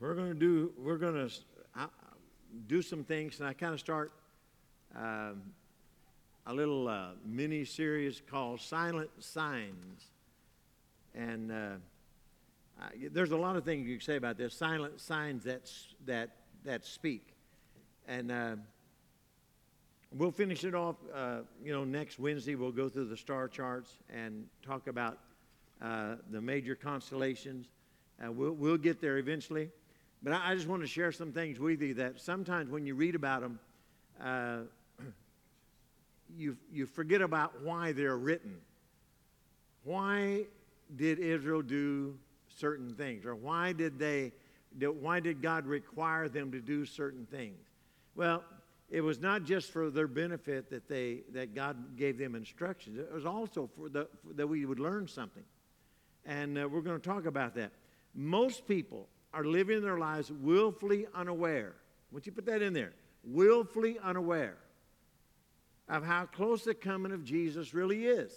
we're going to do we're going to uh, do some things, and I kind of start um, a little uh, mini series called Silent Signs, and uh, I, there's a lot of things you can say about this. Silent signs that that that speak, and uh, we'll finish it off. Uh, you know, next Wednesday we'll go through the star charts and talk about uh, the major constellations. we'll we'll get there eventually. But I, I just want to share some things with you that sometimes when you read about them, uh, you, you forget about why they're written. Why did Israel do certain things? Or why did they, why did God require them to do certain things? Well, it was not just for their benefit that, they, that God gave them instructions. It was also for, the, for that we would learn something. And uh, we're going to talk about that. Most people are living their lives willfully unaware. Would you put that in there? Willfully unaware of how close the coming of Jesus really is.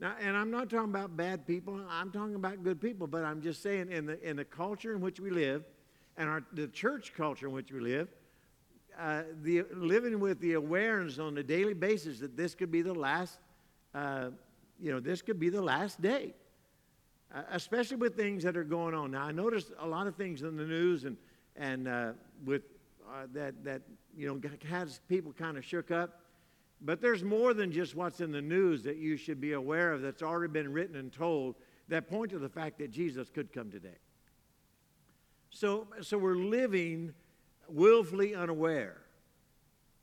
Now, and I'm not talking about bad people, I'm talking about good people, but I'm just saying in the, in the culture in which we live and our, the church culture in which we live, uh, the, living with the awareness on a daily basis that this could be the last, uh, you know, this could be the last day uh, especially with things that are going on. Now, I noticed a lot of things in the news and, and uh, with uh, that, that, you know, has people kind of shook up. But there's more than just what's in the news that you should be aware of that's already been written and told that point to the fact that Jesus could come today. So, so we're living willfully unaware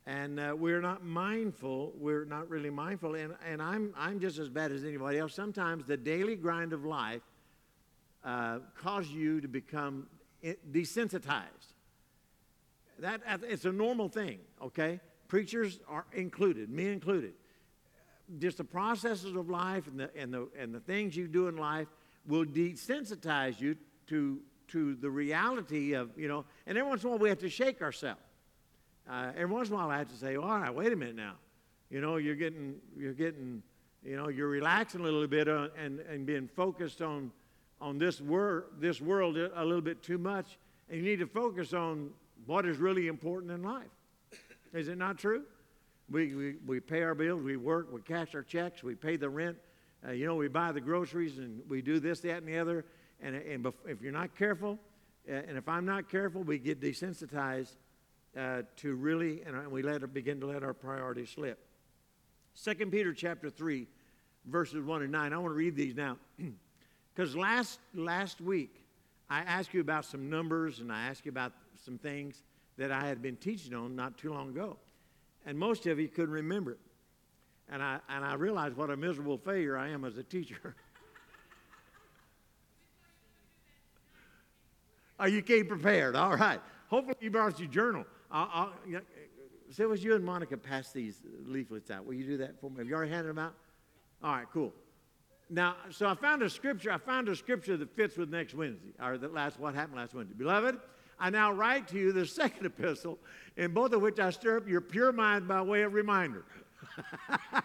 and uh, we're not mindful we're not really mindful and, and I'm, I'm just as bad as anybody else. Sometimes the daily grind of life uh, causes you to become desensitized. That it's a normal thing okay? Preachers are included me included. Just the processes of life and the, and the, and the things you do in life will desensitize you to, to the reality of you know and every once in a while we have to shake ourselves uh, every once in a while I have to say, all right, wait a minute now. You know, you're getting, you're getting, you know, you're relaxing a little bit on, and, and being focused on, on this, wor- this world a little bit too much. And you need to focus on what is really important in life. Is it not true? We, we, we pay our bills, we work, we cash our checks, we pay the rent. Uh, you know, we buy the groceries and we do this, that, and the other. And, and if you're not careful, uh, and if I'm not careful, we get desensitized uh, to really, and we let begin to let our priorities slip. Second Peter chapter 3, verses 1 and 9. I want to read these now. Because last, last week, I asked you about some numbers and I asked you about some things that I had been teaching on not too long ago. And most of you couldn't remember it. And I, and I realized what a miserable failure I am as a teacher. oh, you came prepared. All right. Hopefully, you brought your journal. I'll, I'll, say it was you and Monica pass these leaflets out. Will you do that for me? Have you already handed them out? All right, cool. Now, so I found a scripture. I found a scripture that fits with next Wednesday, or the last what happened last Wednesday. Beloved, I now write to you the second epistle, in both of which I stir up your pure mind by way of reminder.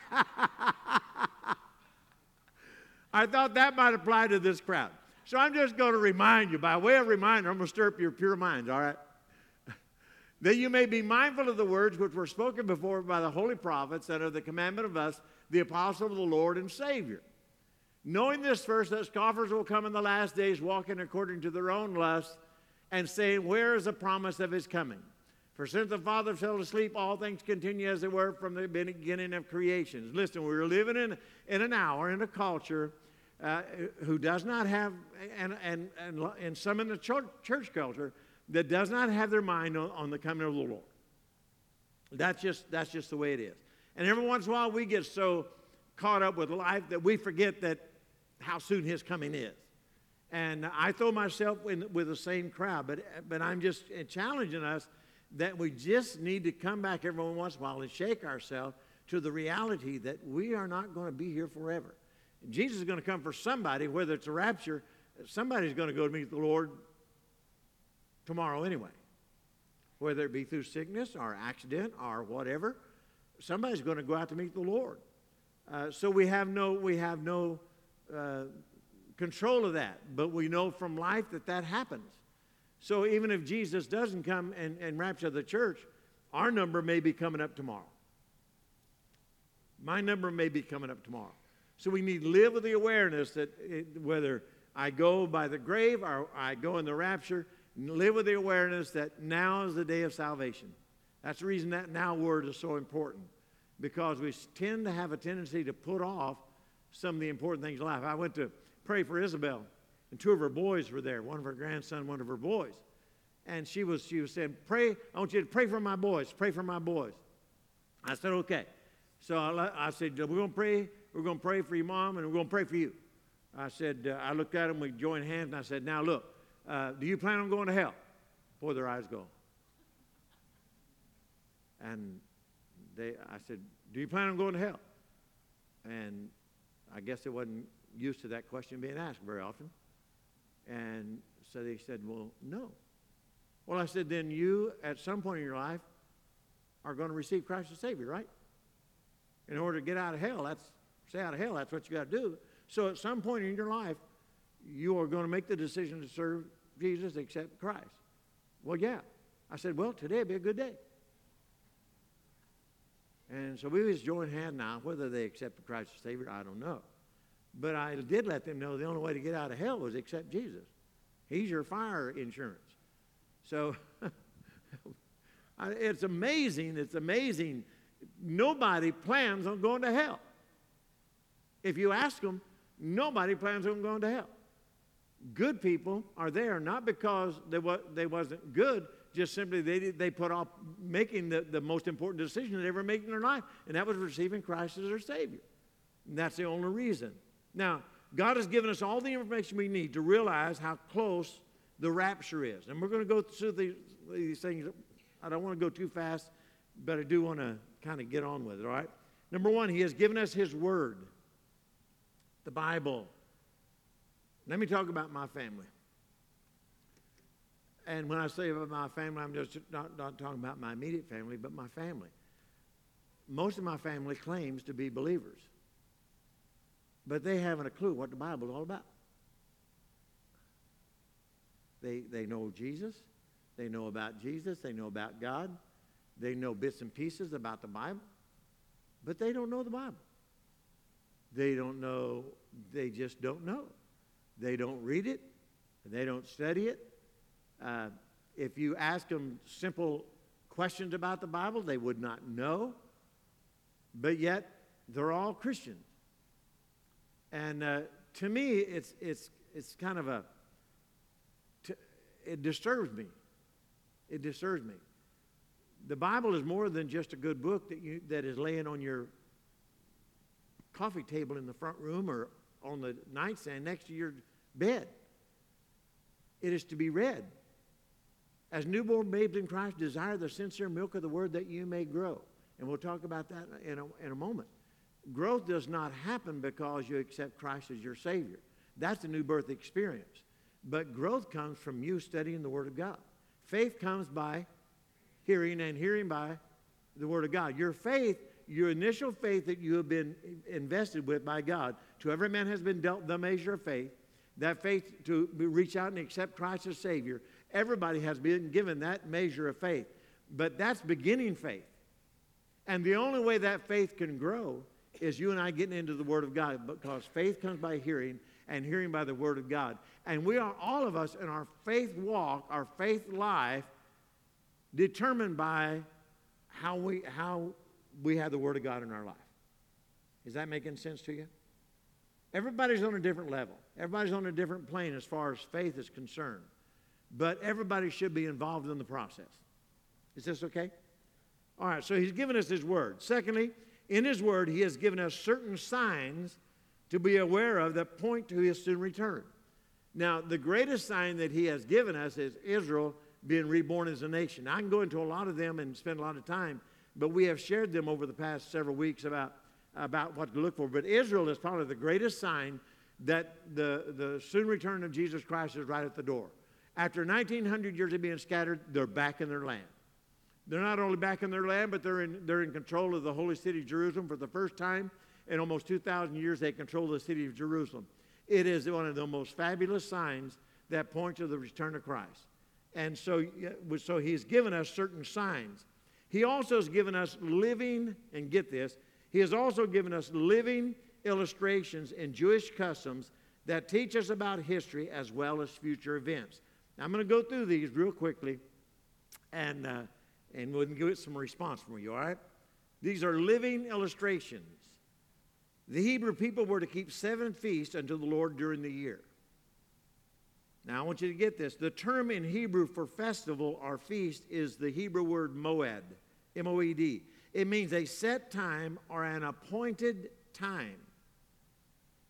I thought that might apply to this crowd. So I'm just going to remind you, by way of reminder, I'm going to stir up your pure minds, all right? That you may be mindful of the words which were spoken before by the holy prophets and of the commandment of us, the apostle of the Lord and Savior. Knowing this first, that scoffers will come in the last days, walking according to their own lusts, and saying, Where is the promise of his coming? For since the Father fell asleep, all things continue as they were from the beginning of creation. Listen, we're living in, in an hour, in a culture uh, who does not have, and, and, and, and some in the church, church culture, that does not have their mind on, on the coming of the Lord. That's just, that's just the way it is. And every once in a while, we get so caught up with life that we forget that how soon His coming is. And I throw myself in with the same crowd, but, but I'm just challenging us that we just need to come back every once in a while and shake ourselves to the reality that we are not going to be here forever. Jesus is going to come for somebody, whether it's a rapture, somebody's going to go to meet the Lord tomorrow anyway. Whether it be through sickness or accident or whatever, somebody's going to go out to meet the Lord. Uh, so we have no, we have no uh, control of that, but we know from life that that happens. So even if Jesus doesn't come and, and rapture the church, our number may be coming up tomorrow. My number may be coming up tomorrow. So we need to live with the awareness that it, whether I go by the grave or I go in the rapture, live with the awareness that now is the day of salvation. That's the reason that now word is so important because we tend to have a tendency to put off some of the important things in life. I went to pray for Isabel, and two of her boys were there one of her grandson, one of her boys. And she was, she was saying, Pray, I want you to pray for my boys, pray for my boys. I said, Okay. So I, I said, We're going to pray. We're going to pray for your mom, and we're going to pray for you. I said, uh, I looked at him, we joined hands, and I said, Now look, uh, do you plan on going to hell? Boy, their eyes go. And they, I said, Do you plan on going to hell? And I guess they wasn't used to that question being asked very often. And so they said, Well, no. Well, I said, Then you, at some point in your life, are going to receive Christ as Savior, right? In order to get out of hell, that's stay out of hell, that's what you got to do. So at some point in your life, you are going to make the decision to serve Jesus, accept Christ. Well, yeah. I said, Well, today would be a good day. And so we was joined hand now. Whether they accepted Christ as Savior, I don't know. But I did let them know the only way to get out of hell was accept Jesus. He's your fire insurance. So it's amazing. It's amazing. Nobody plans on going to hell. If you ask them, nobody plans on going to hell. Good people are there not because they, wa- they wasn't good, just simply they, they put off making the, the most important decision they ever made in their life, and that was receiving Christ as their Savior. And that's the only reason. Now, God has given us all the information we need to realize how close the rapture is. And we're going to go through these, these things. I don't want to go too fast, but I do want to kind of get on with it, all right? Number one, He has given us His Word, the Bible. Let me talk about my family. And when I say about my family, I'm just not, not talking about my immediate family, but my family. Most of my family claims to be believers, but they haven't a clue what the Bible is all about. They, they know Jesus, they know about Jesus, they know about God, they know bits and pieces about the Bible, but they don't know the Bible. They don't know, they just don't know. They don't read it, they don't study it, uh, if you ask them simple questions about the Bible, they would not know, but yet they're all Christians. And uh, to me, it's, it's, it's kind of a, it disturbs me. It disturbs me. The Bible is more than just a good book that, you, that is laying on your coffee table in the front room or on the nightstand next to your bed. It is to be read. As newborn babes in Christ, desire the sincere milk of the word that you may grow. And we'll talk about that in a, in a moment. Growth does not happen because you accept Christ as your Savior. That's a new birth experience. But growth comes from you studying the Word of God. Faith comes by hearing, and hearing by the Word of God. Your faith, your initial faith that you have been invested with by God, to every man has been dealt the measure of faith. That faith to reach out and accept Christ as Savior Everybody has been given that measure of faith, but that's beginning faith. And the only way that faith can grow is you and I getting into the Word of God because faith comes by hearing and hearing by the Word of God. And we are, all of us, in our faith walk, our faith life, determined by how we, how we have the Word of God in our life. Is that making sense to you? Everybody's on a different level, everybody's on a different plane as far as faith is concerned but everybody should be involved in the process. Is this okay? All right, so he's given us his word. Secondly, in his word, he has given us certain signs to be aware of that point to his soon return. Now, the greatest sign that he has given us is Israel being reborn as a nation. I can go into a lot of them and spend a lot of time, but we have shared them over the past several weeks about, about what to look for. But Israel is probably the greatest sign that the, the soon return of Jesus Christ is right at the door. After 1900 years of being scattered, they're back in their land. They're not only back in their land, but they're in, they're in control of the holy city Jerusalem for the first time in almost 2,000 years. They control the city of Jerusalem. It is one of the most fabulous signs that point to the return of Christ. And so, so he's given us certain signs. He also has given us living, and get this, he has also given us living illustrations in Jewish customs that teach us about history as well as future events. Now, I'm going to go through these real quickly and, uh, and we'll get some response from you, all right? These are living illustrations. The Hebrew people were to keep seven feasts unto the Lord during the year. Now, I want you to get this. The term in Hebrew for festival or feast is the Hebrew word moed, M O E D. It means a set time or an appointed time.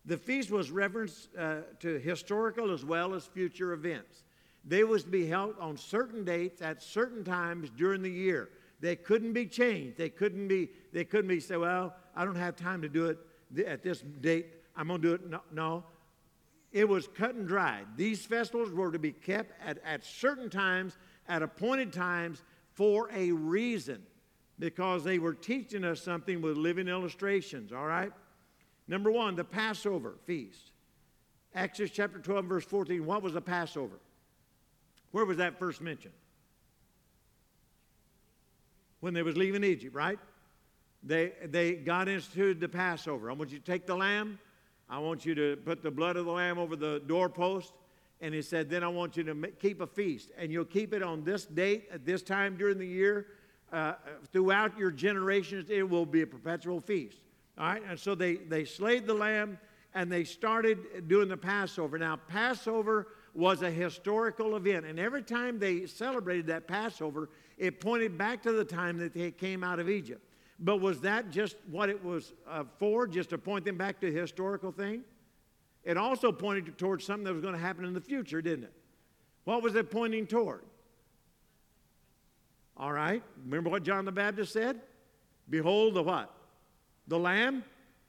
The feast was reference uh, to historical as well as future events. They was to be held on certain dates at certain times during the year. They couldn't be changed. They couldn't be. They couldn't be say, "Well, I don't have time to do it at this date. I'm going to do it." No, no, it was cut and dried. These festivals were to be kept at, at certain times, at appointed times, for a reason, because they were teaching us something with living illustrations. All right. Number one, the Passover feast. Exodus chapter 12, verse 14. What was the Passover? Where was that first mentioned? When they was leaving Egypt, right? They, they God instituted the Passover. I want you to take the lamb. I want you to put the blood of the lamb over the doorpost. And he said, then I want you to keep a feast. And you'll keep it on this date, at this time during the year. Uh, throughout your generations, it will be a perpetual feast. All right, and so they, they slayed the lamb and they started doing the Passover. Now, Passover was a historical event, and every time they celebrated that Passover, it pointed back to the time that they came out of Egypt. But was that just what it was uh, for, just to point them back to a historical thing? It also pointed towards something that was going to happen in the future, didn't it? What was it pointing toward? All right, remember what John the Baptist said? Behold, the what? The lamb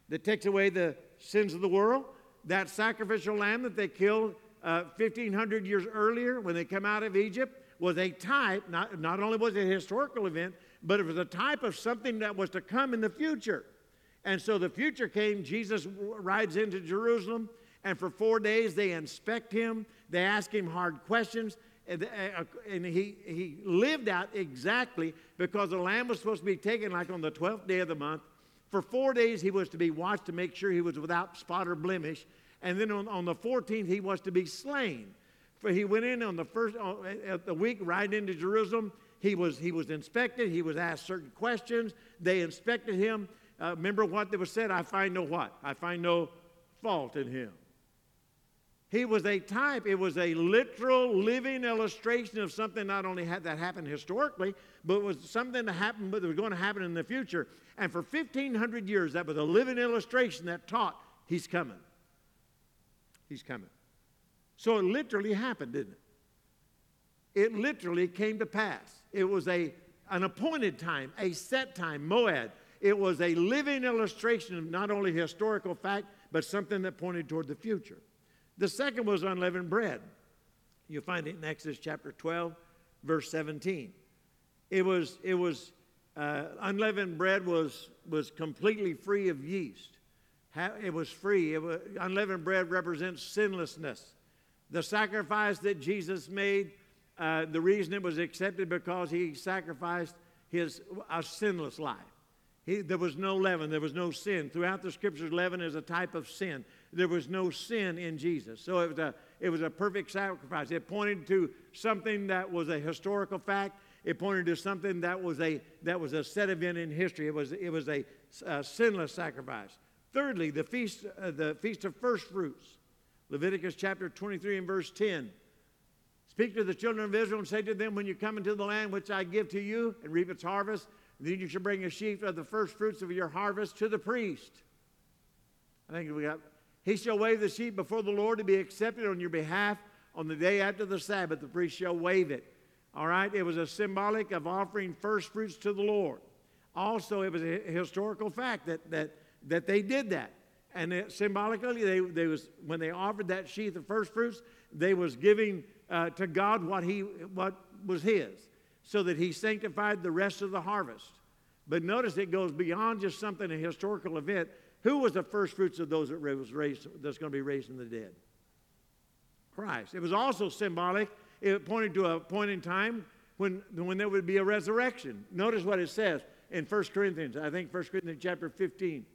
that takes away the sins of the world, that sacrificial lamb that they killed uh, 1,500 years earlier when they come out of Egypt, was a type, not, not only was it a historical event, but it was a type of something that was to come in the future. And so the future came, Jesus rides into Jerusalem, and for four days they inspect him, they ask him hard questions, and, uh, and he, he lived out exactly because the lamb was supposed to be taken like on the 12th day of the month for four days, he was to be watched to make sure he was without spot or blemish. And then on, on the 14th, he was to be slain. For he went in on the first uh, the week right into Jerusalem. He was, he was inspected. He was asked certain questions. They inspected him. Uh, remember what they was said? I find no what? I find no fault in him. He was a type, it was a literal living illustration of something not only had that happened historically, but was something that happened, but that was going to happen in the future. And for 1,500 years, that was a living illustration that taught he's coming. He's coming. So it literally happened, didn't it? It literally came to pass. It was a, an appointed time, a set time, Moed. It was a living illustration of not only historical fact, but something that pointed toward the future. The second was unleavened bread. You find it in Exodus chapter 12, verse 17. It was, it was uh, unleavened bread was, was completely free of yeast. It was free. It was, unleavened bread represents sinlessness. The sacrifice that Jesus made, uh, the reason it was accepted because he sacrificed his a sinless life. He, there was no leaven, there was no sin. Throughout the scriptures, leaven is a type of sin there was no sin in Jesus. So it was a, it was a perfect sacrifice. It pointed to something that was a historical fact. It pointed to something that was a, that was a set event in history. It was, it was a, a sinless sacrifice. Thirdly, the feast, uh, the feast of first fruits. Leviticus chapter 23 and verse 10. Speak to the children of Israel and say to them, When you come into the land which I give to you and reap its harvest, then you shall bring a sheaf of the first fruits of your harvest to the priest. I think we got he shall wave the sheep before the Lord to be accepted on your behalf on the day after the Sabbath. The priest shall wave it. All right? It was a symbolic of offering first fruits to the Lord. Also, it was a historical fact that, that, that they did that. And it, symbolically, they, they was, when they offered that sheath of first fruits, they was giving uh, to God what, he, what was his, so that he sanctified the rest of the harvest. But notice it goes beyond just something, a historical event. Who was the first fruits of those that was raised, that's going to be raised from the dead? Christ. It was also symbolic. it pointed to a point in time when, when there would be a resurrection. Notice what it says in 1 Corinthians, I think 1 Corinthians chapter 15.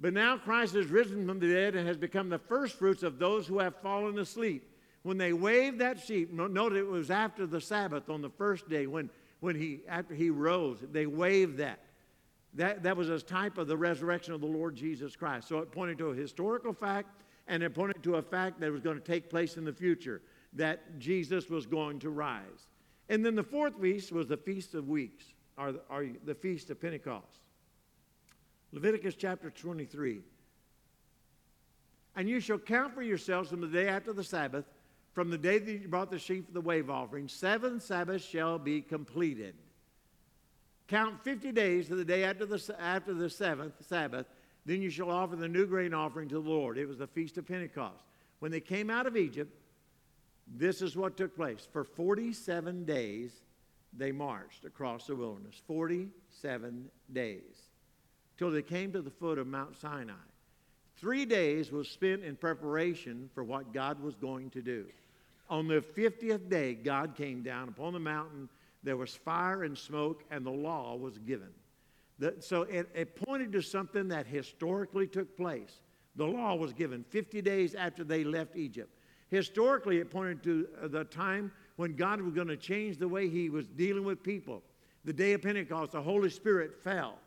But now Christ has risen from the dead and has become the firstfruits of those who have fallen asleep. When they waved that sheep, note it was after the Sabbath on the first day when, when he, after he rose, they waved that. That, that was a type of the resurrection of the Lord Jesus Christ. So it pointed to a historical fact and it pointed to a fact that was going to take place in the future, that Jesus was going to rise. And then the fourth feast was the Feast of Weeks, or, or the Feast of Pentecost. Leviticus chapter 23. And you shall count for yourselves from the day after the Sabbath, from the day that you brought the sheep for the wave offering, seven Sabbaths shall be completed. Count 50 days to the day after the, after the seventh Sabbath, then you shall offer the new grain offering to the Lord. It was the Feast of Pentecost. When they came out of Egypt, this is what took place. For 47 days, they marched across the wilderness. 47 days. Till they came to the foot of Mount Sinai. Three days was spent in preparation for what God was going to do. On the 50th day, God came down upon the mountain. There was fire and smoke, and the law was given. The, so it, it pointed to something that historically took place. The law was given 50 days after they left Egypt. Historically, it pointed to uh, the time when God was going to change the way he was dealing with people. The day of Pentecost, the Holy Spirit fell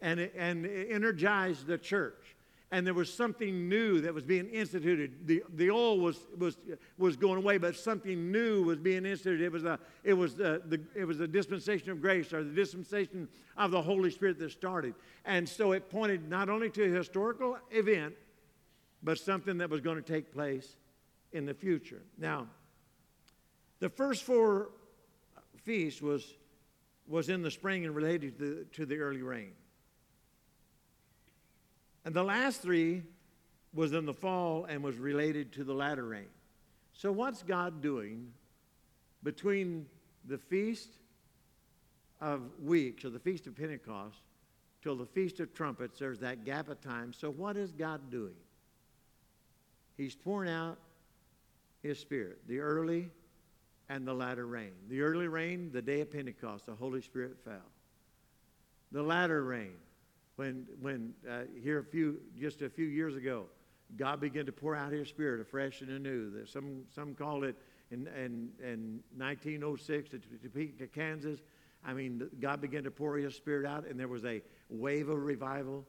and, and energized the church and there was something new that was being instituted. The, the old was, was, was going away, but something new was being instituted. It was, a, it, was a, the, it was a dispensation of grace or the dispensation of the Holy Spirit that started. And so it pointed not only to a historical event, but something that was going to take place in the future. Now, the first four feasts was, was in the spring and related to the, to the early rain. And the last three was in the fall and was related to the latter rain. So, what's God doing between the Feast of Weeks, or the Feast of Pentecost, till the Feast of Trumpets? There's that gap of time. So, what is God doing? He's pouring out His Spirit, the early and the latter rain. The early rain, the day of Pentecost, the Holy Spirit fell. The latter rain, when, when uh, here a few, just a few years ago, God began to pour out His Spirit afresh and anew. Some, some called it in, in, in 1906 at Topeka, Kansas. I mean, God began to pour His Spirit out, and there was a wave of revival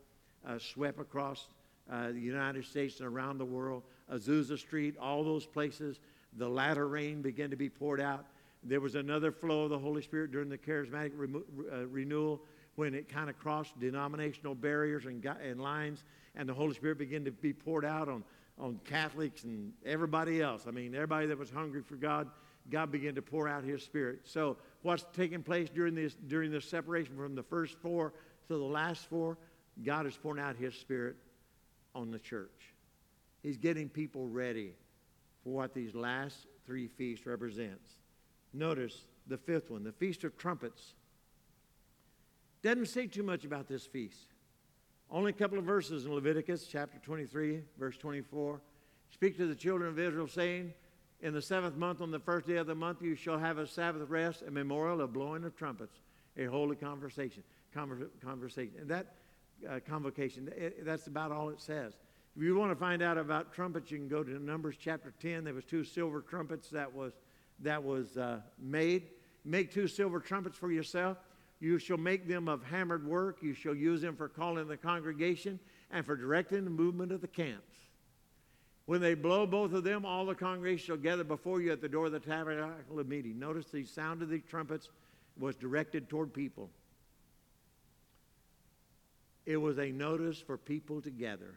uh, swept across uh, the United States and around the world. Azusa Street, all those places, the latter rain began to be poured out. There was another flow of the Holy Spirit during the charismatic re- uh, renewal when it kind of crossed denominational barriers and, and lines, and the Holy Spirit began to be poured out on, on Catholics and everybody else. I mean, everybody that was hungry for God, God began to pour out His Spirit. So, what's taking place during this during this separation from the first four to the last four? God is pouring out His Spirit on the church. He's getting people ready for what these last three feasts represents. Notice the fifth one, the Feast of Trumpets. Doesn't say too much about this feast. Only a couple of verses in Leviticus chapter 23, verse 24. Speak to the children of Israel, saying, In the seventh month, on the first day of the month, you shall have a Sabbath rest, a memorial of blowing of trumpets, a holy conversation. Conver- conversation. And that uh, convocation, it, that's about all it says. If you want to find out about trumpets, you can go to Numbers chapter 10. There was two silver trumpets that was, that was uh, made. Make two silver trumpets for yourself you shall make them of hammered work. You shall use them for calling the congregation and for directing the movement of the camps. When they blow both of them, all the congregation shall gather before you at the door of the tabernacle of meeting. Notice the sound of the trumpets was directed toward people. It was a notice for people to gather.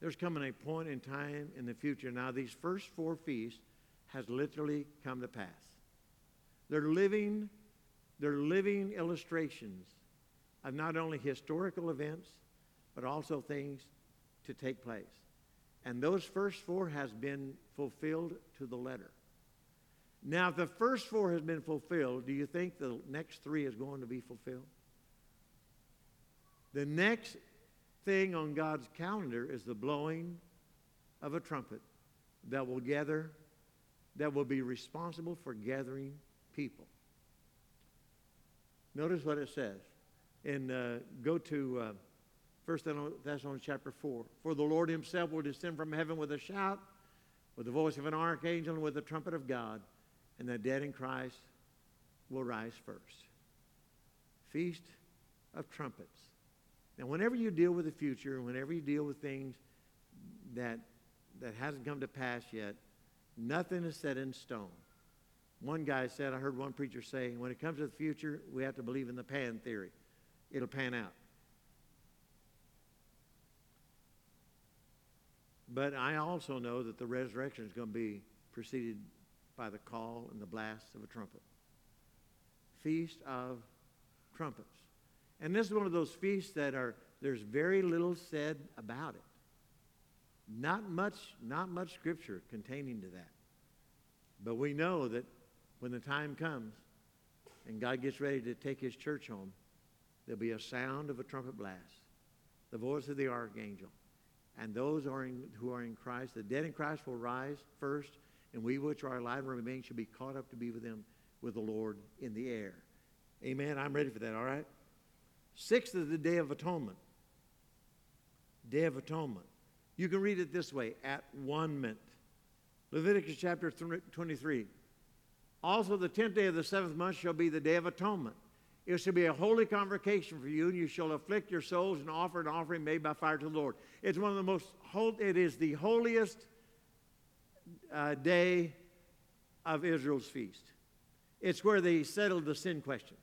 There's coming a point in time in the future. Now, these first four feasts has literally come to pass. They're living they're living illustrations of not only historical events, but also things to take place. And those first four has been fulfilled to the letter. Now, if the first four has been fulfilled, do you think the next three is going to be fulfilled? The next thing on God's calendar is the blowing of a trumpet that will gather that will be responsible for gathering people. Notice what it says. And uh, go to uh, 1 Thessalonians chapter 4. For the Lord himself will descend from heaven with a shout, with the voice of an archangel, and with the trumpet of God, and the dead in Christ will rise first. Feast of trumpets. Now, whenever you deal with the future, and whenever you deal with things that, that hasn't come to pass yet, nothing is set in stone. One guy said, I heard one preacher say, when it comes to the future, we have to believe in the pan theory. It'll pan out. But I also know that the resurrection is going to be preceded by the call and the blast of a trumpet. Feast of trumpets. And this is one of those feasts that are, there's very little said about it. Not much, not much scripture containing to that. But we know that when the time comes and God gets ready to take his church home, there'll be a sound of a trumpet blast, the voice of the archangel. And those are in, who are in Christ, the dead in Christ will rise first, and we which are alive and remain shall be caught up to be with them with the Lord in the air. Amen. I'm ready for that, all right? Sixth is the Day of Atonement. Day of Atonement. You can read it this way at one minute. Leviticus chapter 23. Also, the tenth day of the seventh month shall be the day of atonement. It shall be a holy convocation for you, and you shall afflict your souls and offer an offering made by fire to the Lord. It's one of the most, holy, it is the holiest uh, day of Israel's feast. It's where they settled the sin question.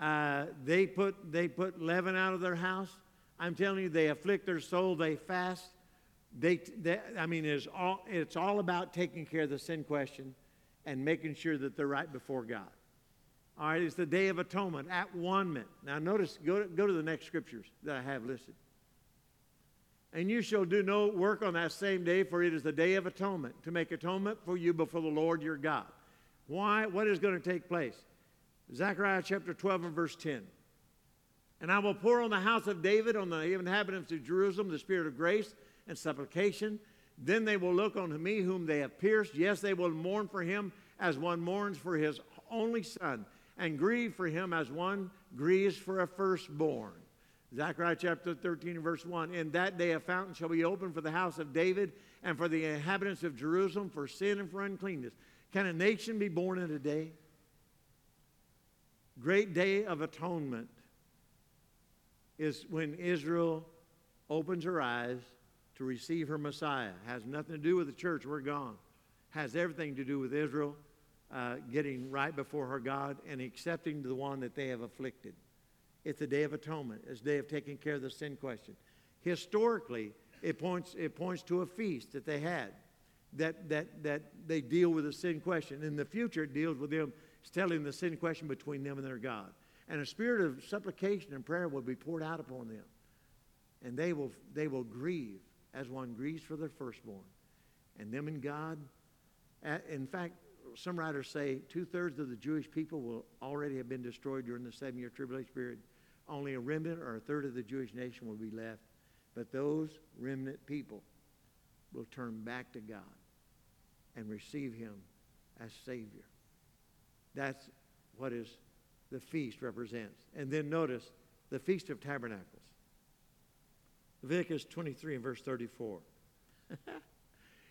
Uh, they, put, they put leaven out of their house. I'm telling you, they afflict their soul, they fast. They, they, I mean, it's all, it's all about taking care of the sin question and making sure that they're right before God. All right, it's the Day of Atonement at one minute. Now, notice, go to, go to the next scriptures that I have listed. And you shall do no work on that same day, for it is the Day of Atonement, to make atonement for you before the Lord your God. Why? What is going to take place? Zechariah chapter 12 and verse 10. And I will pour on the house of David, on the inhabitants of Jerusalem, the spirit of grace and supplication, then they will look on me whom they have pierced. Yes, they will mourn for him as one mourns for his only son, and grieve for him as one grieves for a firstborn. Zechariah chapter 13, verse 1. In that day a fountain shall be opened for the house of David and for the inhabitants of Jerusalem for sin and for uncleanness. Can a nation be born in a day? Great day of atonement is when Israel opens her eyes to receive her Messiah. Has nothing to do with the church. We're gone. Has everything to do with Israel uh, getting right before her God and accepting the one that they have afflicted. It's a day of atonement. It's a day of taking care of the sin question. Historically, it points, it points to a feast that they had that, that, that they deal with the sin question. In the future, it deals with them telling the sin question between them and their God. And a spirit of supplication and prayer will be poured out upon them. And they will, they will grieve as one grieves for their firstborn. And them and God, in fact, some writers say two thirds of the Jewish people will already have been destroyed during the seven year tribulation period. Only a remnant or a third of the Jewish nation will be left. But those remnant people will turn back to God and receive Him as Savior. That's what is the feast represents. And then notice the Feast of Tabernacles. Leviticus 23 and verse 34.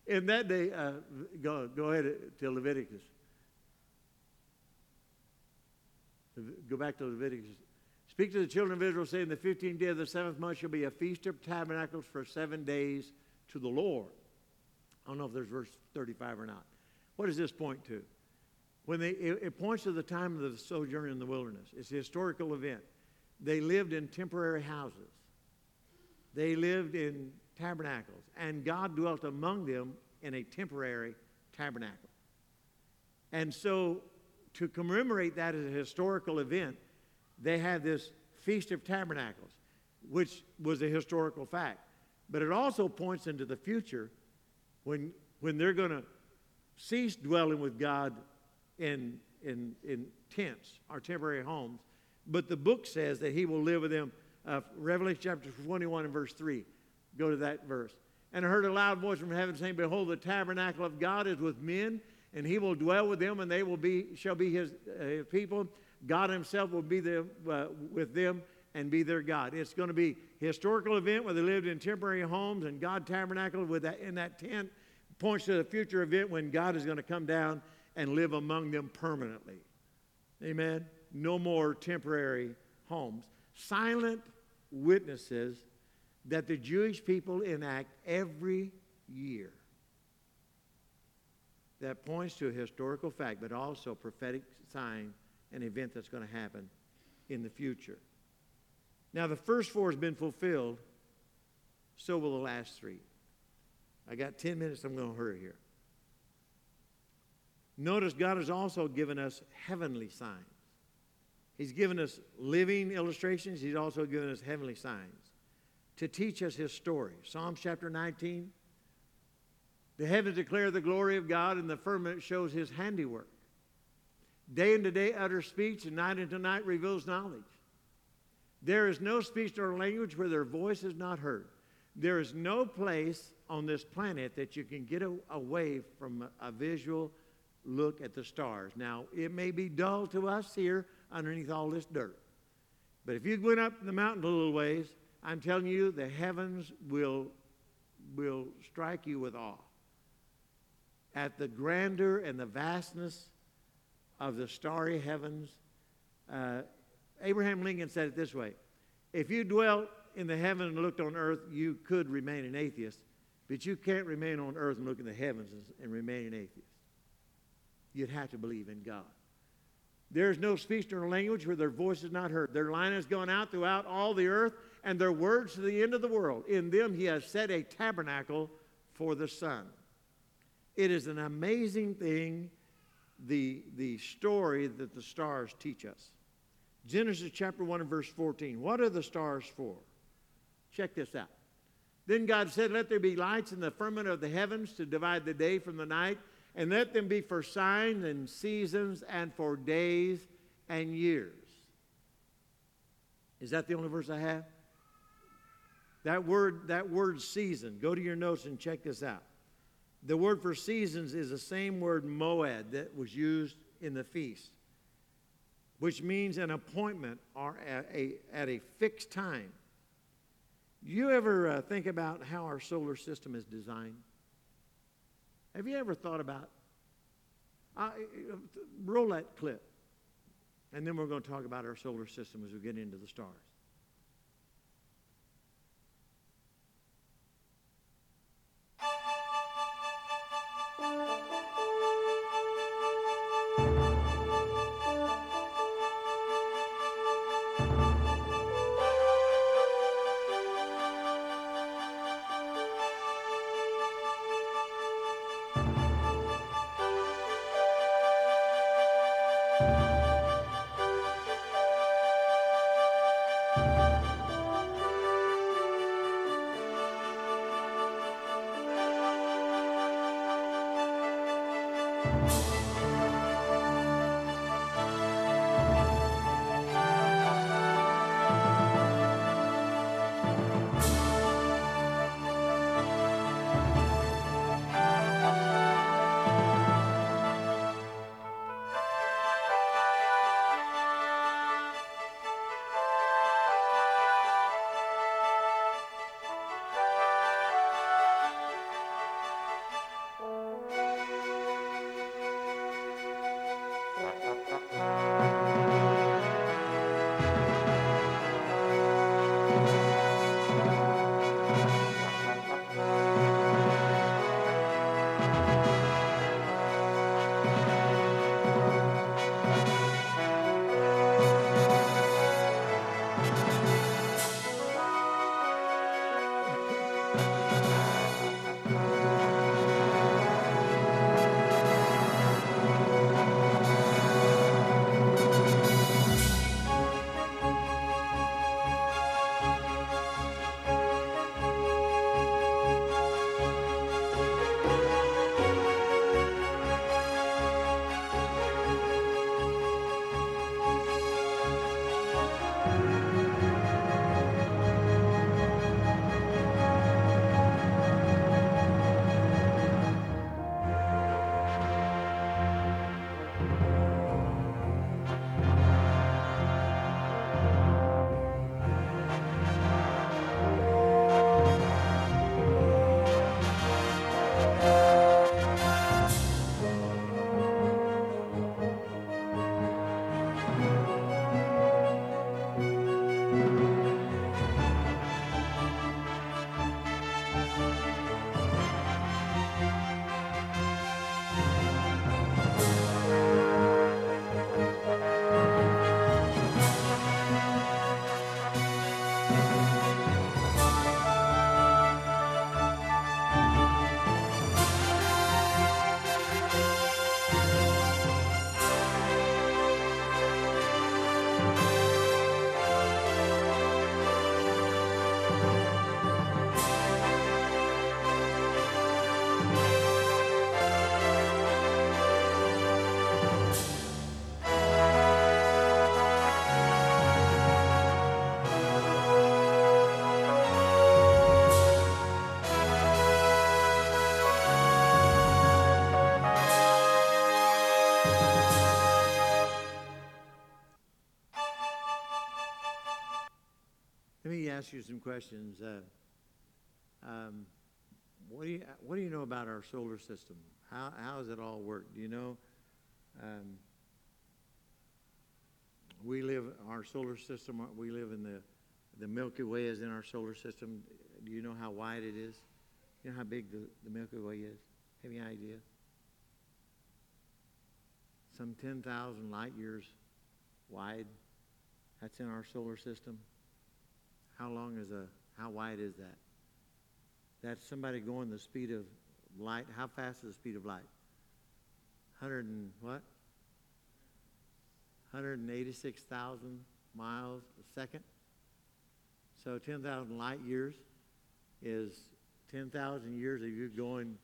In that day, uh, go, go ahead to Leviticus. Go back to Leviticus. Speak to the children of Israel, saying, The 15th day of the seventh month shall be a feast of tabernacles for seven days to the Lord. I don't know if there's verse 35 or not. What does this point to? When they, it, it points to the time of the sojourn in the wilderness. It's a historical event. They lived in temporary houses. They lived in tabernacles, and God dwelt among them in a temporary tabernacle. And so, to commemorate that as a historical event, they had this Feast of Tabernacles, which was a historical fact. But it also points into the future when, when they're going to cease dwelling with God in, in, in tents or temporary homes. But the book says that He will live with them uh, Revelation chapter 21 and verse 3. Go to that verse. And I heard a loud voice from heaven saying, Behold, the tabernacle of God is with men, and he will dwell with them, and they will be shall be his uh, people. God himself will be there uh, with them and be their God. It's going to be a historical event where they lived in temporary homes, and God tabernacled with that in that tent points to the future event when God is going to come down and live among them permanently. Amen. No more temporary homes. Silent witnesses that the Jewish people enact every year. That points to a historical fact, but also prophetic sign, an event that's going to happen in the future. Now, the first four has been fulfilled, so will the last three. I got 10 minutes, I'm going to hurry here. Notice God has also given us heavenly signs. He's given us living illustrations, He's also given us heavenly signs to teach us His story. Psalms chapter 19 The heavens declare the glory of God, and the firmament shows His handiwork. Day into day utters speech, and night into night reveals knowledge. There is no speech or language where their voice is not heard. There is no place on this planet that you can get a, away from a, a visual look at the stars. Now, it may be dull to us here underneath all this dirt. But if you went up the mountain a little ways, I'm telling you, the heavens will, will strike you with awe at the grandeur and the vastness of the starry heavens. Uh, Abraham Lincoln said it this way If you dwelt in the heaven and looked on earth, you could remain an atheist, but you can't remain on earth and look in the heavens and remain an atheist. You'd have to believe in God. There is no speech nor language where their voice is not heard. Their line has gone out throughout all the earth, and their words to the end of the world. In them he has set a tabernacle for the sun. It is an amazing thing, the, the story that the stars teach us. Genesis chapter 1 and verse 14. What are the stars for? Check this out. Then God said, Let there be lights in the firmament of the heavens to divide the day from the night, and let them be for signs and seasons and for days and years. Is that the only verse I have? That word, that word season, go to your notes and check this out. The word for seasons is the same word moed that was used in the feast, which means an appointment or at a, at a fixed time. You ever uh, think about how our solar system is designed? Have you ever thought about? Uh, roll that clip, and then we're going to talk about our solar system as we get into the stars. Ask you some questions. Uh, um, what do you What do you know about our solar system? How How does it all work? Do you know? Um, we live our solar system. We live in the the Milky Way is in our solar system. Do you know how wide it is? You know how big the, the Milky Way is? Have any idea? Some 10,000 light years wide. That's in our solar system. How long is a, how wide is that? That's somebody going the speed of light. How fast is the speed of light? 100 and what? 186,000 miles a second. So 10,000 light years is 10,000 years of you going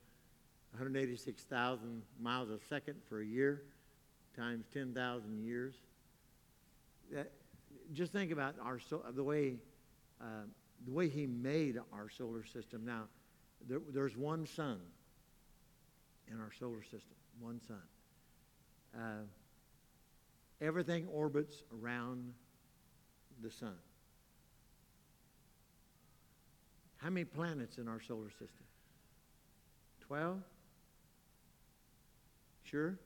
186,000 miles a second for a year times 10,000 years. That, just think about our so, the way uh, the way He made our solar system. Now, there, there's one sun in our solar system, one sun. Uh, everything orbits around the sun. How many planets in our solar system? Twelve? Sure?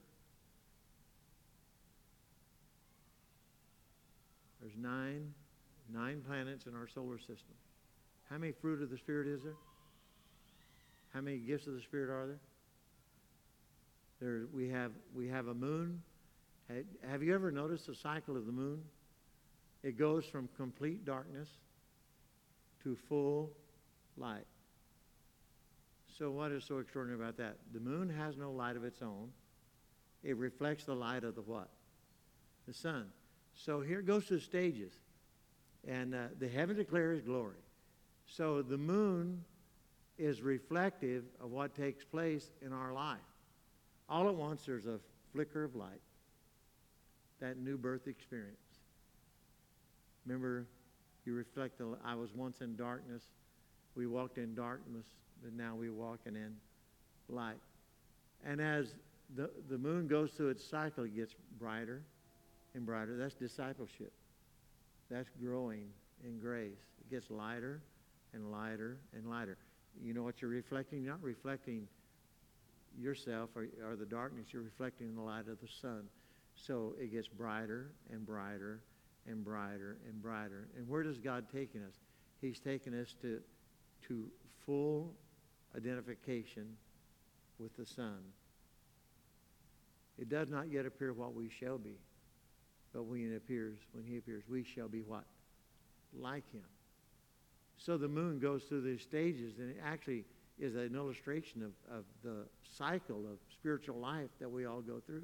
There's nine, nine planets in our solar system. How many fruit of the Spirit is there? How many gifts of the Spirit are there? There we have we have a moon. Have you ever noticed the cycle of the moon? It goes from complete darkness to full light. So, what is so extraordinary about that? The moon has no light of its own. It reflects the light of the what? The sun. So here goes through stages. And uh, the heaven declares glory. So the moon is reflective of what takes place in our life. All at once, there's a flicker of light. That new birth experience. Remember, you reflect the, I was once in darkness, we walked in darkness, but now we're walking in light. And as the, the moon goes through its cycle, it gets brighter and brighter. That's discipleship. That's growing in grace. It gets lighter and lighter and lighter. You know what you're reflecting? You're not reflecting yourself or, or the darkness, you're reflecting the light of the sun. So it gets brighter and brighter and brighter and brighter. And where does God taking us? He's taking us to to full identification with the Son. It does not yet appear what we shall be, but when it appears, when he appears, we shall be what? Like him. So the moon goes through these stages, and it actually is an illustration of, of the cycle of spiritual life that we all go through.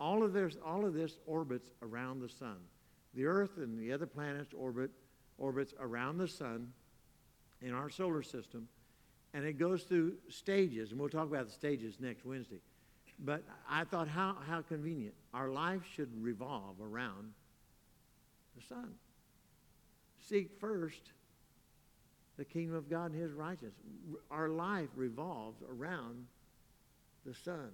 All of this, all of this orbits around the sun. The Earth and the other planets orbit orbits around the sun in our solar system, and it goes through stages, and we'll talk about the stages next Wednesday. But I thought, how, how convenient. Our life should revolve around the sun. Seek first the kingdom of God and his righteousness. Our life revolves around the sun.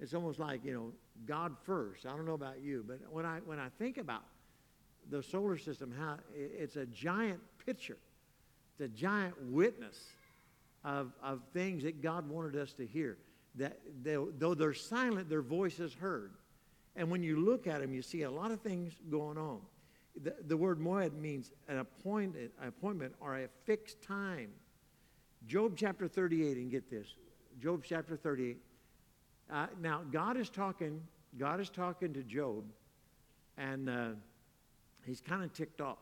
It's almost like, you know, God first. I don't know about you, but when I, when I think about the solar system, how it's a giant picture it's a giant witness of, of things that God wanted us to hear. That though they're silent, their voice is heard. And when you look at them, you see a lot of things going on. The, the word moed means an appointed, appointment or a fixed time. Job chapter 38, and get this. Job chapter 38. Uh, now, God is talking, God is talking to Job, and uh, he's kind of ticked off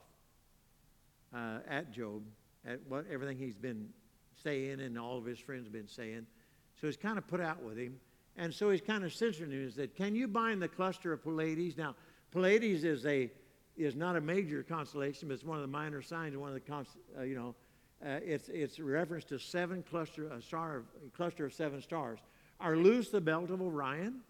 uh, at Job at what everything he's been saying and all of his friends have been saying. So he's kind of put out with him. And so he's kind of censoring him and said, Can you bind the cluster of Pleiades? Now, Pleiades is a is not a major constellation, but it's one of the minor signs one of the const, uh, you know, uh, it's it's reference to seven cluster a star a cluster of seven stars. Are loose the belt of Orion?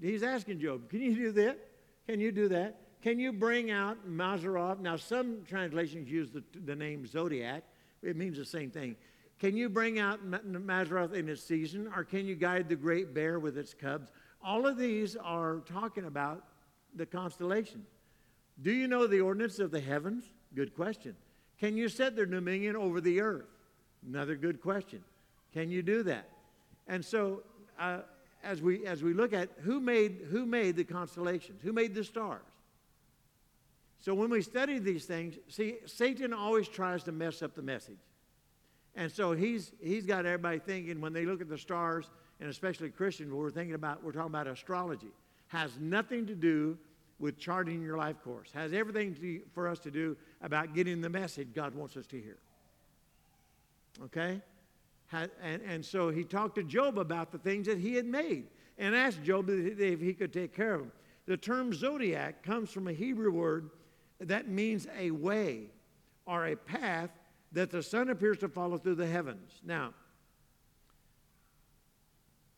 He's asking Job, Can you do that? Can you do that? Can you bring out Mazzaroth? Now, some translations use the, the name zodiac. It means the same thing. Can you bring out Mazzaroth in its season, or can you guide the great bear with its cubs? All of these are talking about the constellations. Do you know the ordinance of the heavens? Good question. Can you set their dominion over the earth? Another good question. Can you do that? And so, uh, as we as we look at who made who made the constellations, who made the stars. So when we study these things, see, Satan always tries to mess up the message. And so he's he's got everybody thinking when they look at the stars, and especially Christians, we're thinking about we're talking about astrology. Has nothing to do with charting your life course. Has everything to, for us to do about getting the message God wants us to hear. Okay? and, and so he talked to Job about the things that he had made and asked Job if he could take care of them. The term zodiac comes from a Hebrew word that means a way or a path that the sun appears to follow through the heavens. Now,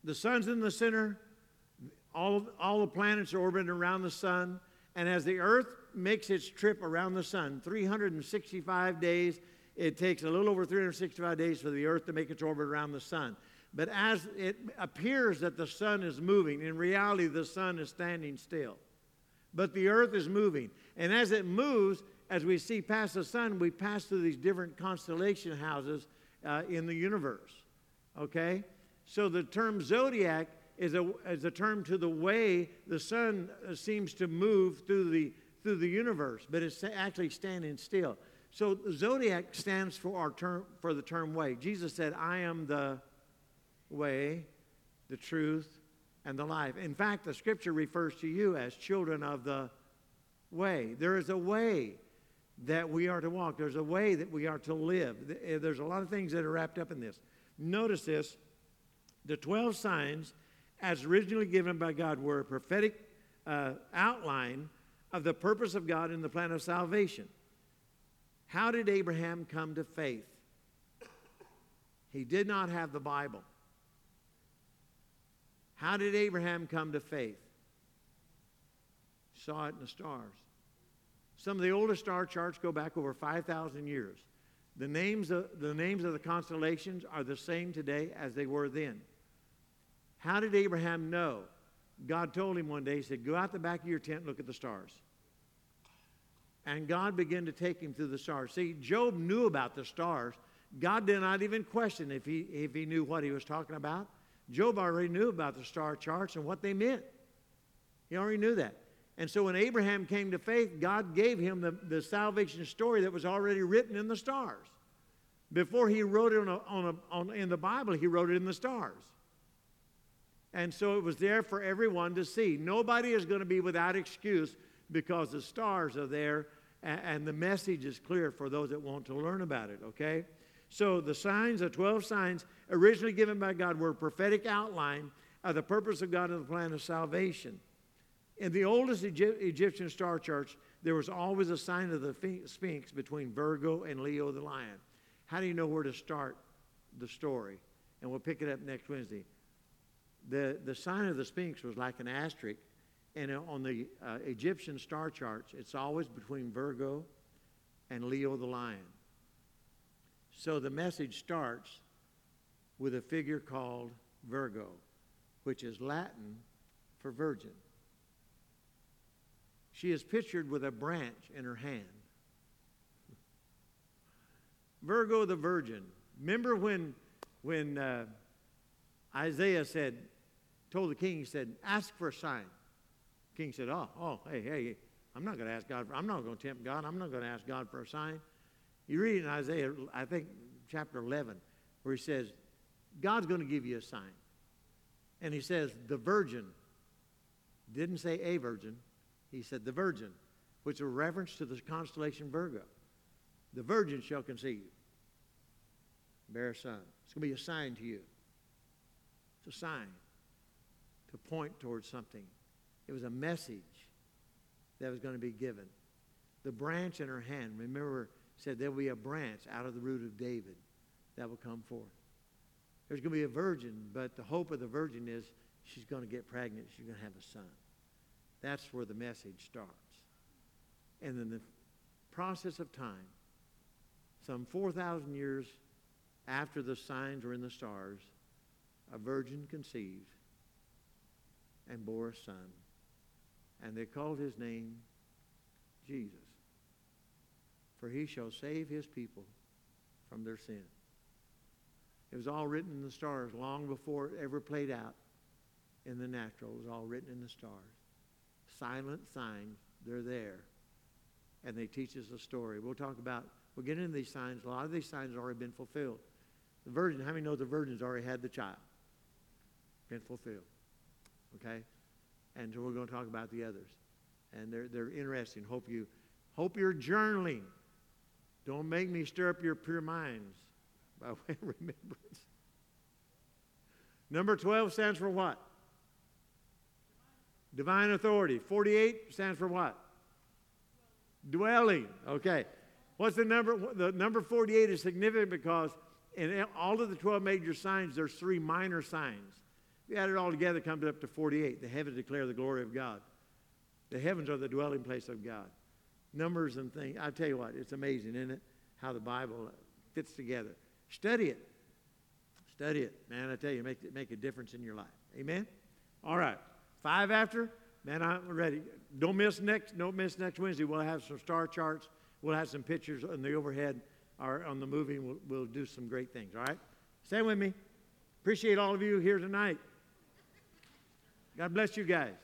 the sun's in the center, all, all the planets are orbiting around the sun, and as the earth makes its trip around the sun, 365 days, it takes a little over 365 days for the earth to make its orbit around the sun. But as it appears that the sun is moving, in reality, the sun is standing still. But the earth is moving. And as it moves, as we see past the sun, we pass through these different constellation houses uh, in the universe. Okay? So the term zodiac is a, is a term to the way the sun uh, seems to move through the, through the universe, but it's actually standing still. So the zodiac stands for our term for the term way. Jesus said, "I am the way, the truth, and the life." In fact, the scripture refers to you as children of the way. There is a way that we are to walk. There's a way that we are to live. Eh, there's a lot of things that are wrapped up in this. Notice this: the twelve signs, as originally given by God, were a prophetic uh, outline of the purpose of God in the plan of salvation. How did Abraham come to faith? He did not have the Bible. How did Abraham come to faith? Saw it in the stars. Some of the oldest star charts go back over 5,000 years. The names, of, the names of the constellations are the same today as they were then. How did Abraham know? God told him one day, He said, Go out the back of your tent and look at the stars. And God began to take him through the stars. See, Job knew about the stars. God did not even question if he, if he knew what he was talking about. Job already knew about the star charts and what they meant. He already knew that. And so when Abraham came to faith, God gave him the, the salvation story that was already written in the stars. Before he wrote it on a, on a, on, in the Bible, he wrote it in the stars. And so it was there for everyone to see. Nobody is going to be without excuse because the stars are there and, and the message is clear for those that want to learn about it, okay? So the signs, the 12 signs originally given by God were a prophetic outline of the purpose of God and the plan of salvation. In the oldest Egyptian star charts, there was always a sign of the Sphinx between Virgo and Leo the lion. How do you know where to start the story? And we'll pick it up next Wednesday. The, the sign of the Sphinx was like an asterisk and on the uh, Egyptian star charts, it's always between Virgo and Leo the lion. So the message starts with a figure called Virgo, which is Latin for virgin. She is pictured with a branch in her hand. Virgo the virgin. Remember when, when uh, Isaiah said, told the king, he said, ask for a sign king said, Oh, oh, hey, hey, I'm not going to ask God, for, I'm not going to tempt God. I'm not going to ask God for a sign. You read in Isaiah, I think, chapter 11, where he says, God's going to give you a sign. And he says, the virgin, didn't say a virgin, he said the virgin, which is a reference to the constellation Virgo. The virgin shall conceive, bear a son. It's going to be a sign to you. It's a sign to point towards something. It was a message that was going to be given. The branch in her hand, remember, said there will be a branch out of the root of David that will come forth. There's going to be a virgin, but the hope of the virgin is she's going to get pregnant. She's going to have a son. That's where the message starts. And in the process of time, some 4,000 years after the signs were in the stars, a virgin conceived and bore a son and they called his name Jesus. for he shall save his people from their sin. It was all written in the stars long before it ever played out in the natural. It was all written in the stars. Silent signs, they're there. And they teach us a story. We'll talk about, we'll get into these signs. A lot of these signs have already been fulfilled. The virgin, how many know the virgin's already had the child? Been fulfilled. Okay? And so we're going to talk about the others. And they're, they're interesting. Hope you hope you're journaling. Don't make me stir up your pure minds by way of remembrance. Number 12 stands for what? Divine authority. 48 stands for what? Dwelling. Okay. What's the number? The number 48 is significant because in all of the 12 major signs, there's three minor signs. If you add it all together, it comes up to 48. The heavens declare the glory of God. The heavens are the dwelling place of God. Numbers and things. I tell you what, it's amazing, isn't it? How the Bible fits together. Study it. Study it. Man, I tell you, make, make a difference in your life. Amen? All right. Five after. Man, I'm ready. Don't miss next, don't miss next Wednesday. We'll have some star charts. We'll have some pictures on the overhead or on the movie. We'll, we'll do some great things. All right? Stay with me. Appreciate all of you here tonight. God bless you guys.